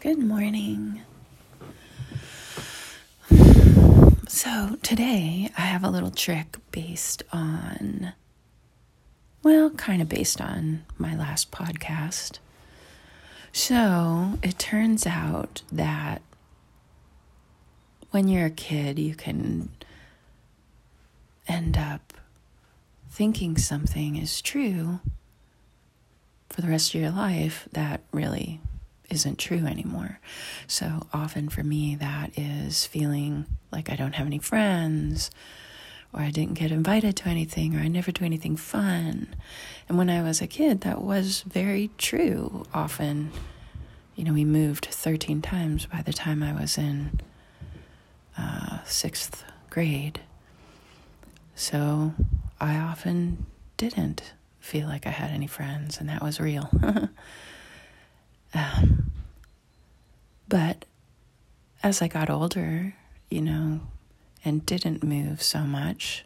Good morning. So, today I have a little trick based on, well, kind of based on my last podcast. So, it turns out that when you're a kid, you can end up thinking something is true for the rest of your life that really isn't true anymore. So often for me, that is feeling like I don't have any friends, or I didn't get invited to anything, or I never do anything fun. And when I was a kid, that was very true. Often, you know, we moved 13 times by the time I was in uh, sixth grade. So I often didn't feel like I had any friends, and that was real. um, but as I got older, you know, and didn't move so much,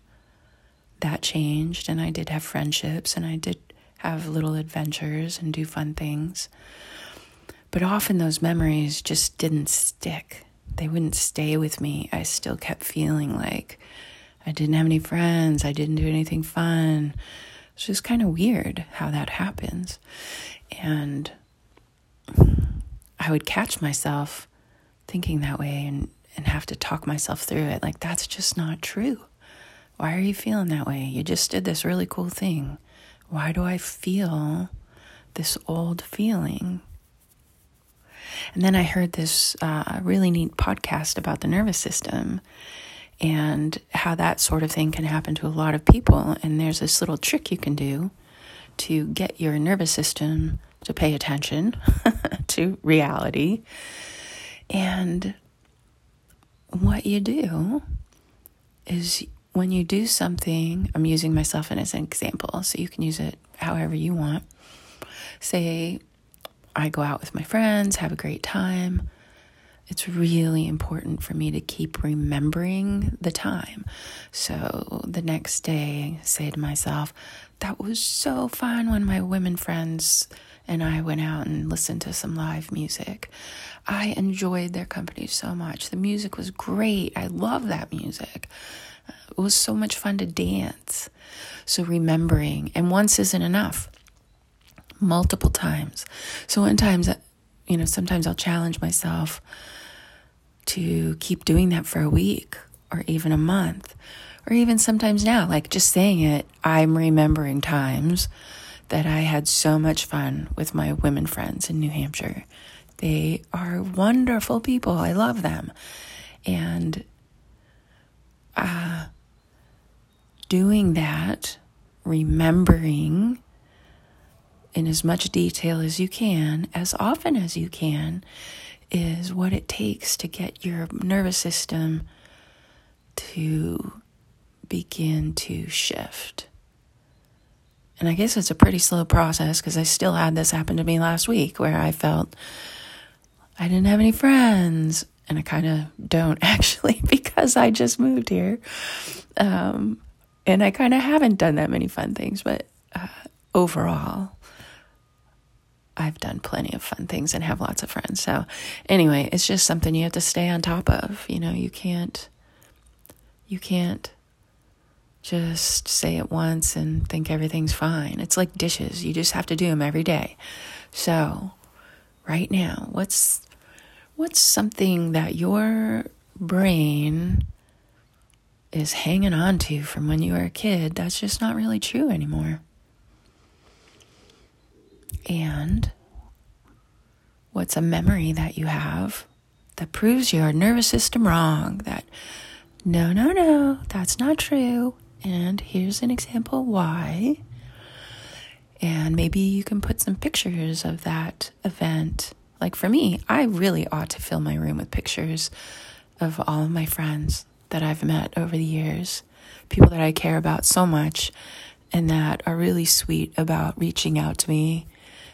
that changed, and I did have friendships, and I did have little adventures and do fun things. But often those memories just didn't stick. They wouldn't stay with me. I still kept feeling like I didn't have any friends, I didn't do anything fun. It's just kind of weird how that happens. And I would catch myself thinking that way and, and have to talk myself through it. Like, that's just not true. Why are you feeling that way? You just did this really cool thing. Why do I feel this old feeling? And then I heard this uh, really neat podcast about the nervous system and how that sort of thing can happen to a lot of people. And there's this little trick you can do to get your nervous system to pay attention to reality. And what you do is when you do something, I'm using myself as an example, so you can use it however you want. Say, I go out with my friends, have a great time it's really important for me to keep remembering the time. So the next day, say to myself, that was so fun when my women friends and I went out and listened to some live music. I enjoyed their company so much. The music was great. I love that music. Uh, it was so much fun to dance. So remembering, and once isn't enough. Multiple times. So one times, uh, you know, sometimes I'll challenge myself to keep doing that for a week or even a month. Or even sometimes now, like just saying it, I'm remembering times that I had so much fun with my women friends in New Hampshire. They are wonderful people. I love them. And uh, doing that, remembering in as much detail as you can, as often as you can, is what it takes to get your nervous system to begin to shift. And I guess it's a pretty slow process because I still had this happen to me last week where I felt I didn't have any friends. And I kind of don't actually because I just moved here. Um, and I kind of haven't done that many fun things, but uh, overall, I've done plenty of fun things and have lots of friends. So, anyway, it's just something you have to stay on top of. You know, you can't, you can't just say it once and think everything's fine. It's like dishes, you just have to do them every day. So, right now, what's what's something that your brain is hanging on to from when you were a kid that's just not really true anymore? And what's a memory that you have that proves your nervous system wrong? That no, no, no, that's not true. And here's an example why. And maybe you can put some pictures of that event. Like for me, I really ought to fill my room with pictures of all of my friends that I've met over the years, people that I care about so much and that are really sweet about reaching out to me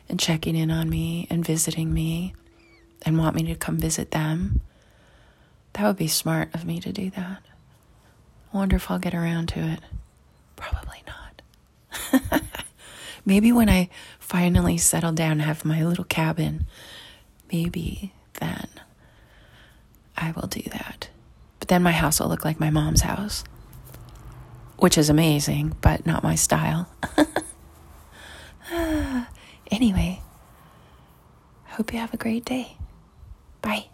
and checking in on me and visiting me and want me to come visit them. That would be smart of me to do that. Wonder if I'll get around to it. Probably not. maybe when I finally settle down and have my little cabin, maybe then I will do that. But then my house will look like my mom's house, which is amazing, but not my style. anyway, hope you have a great day. Bye.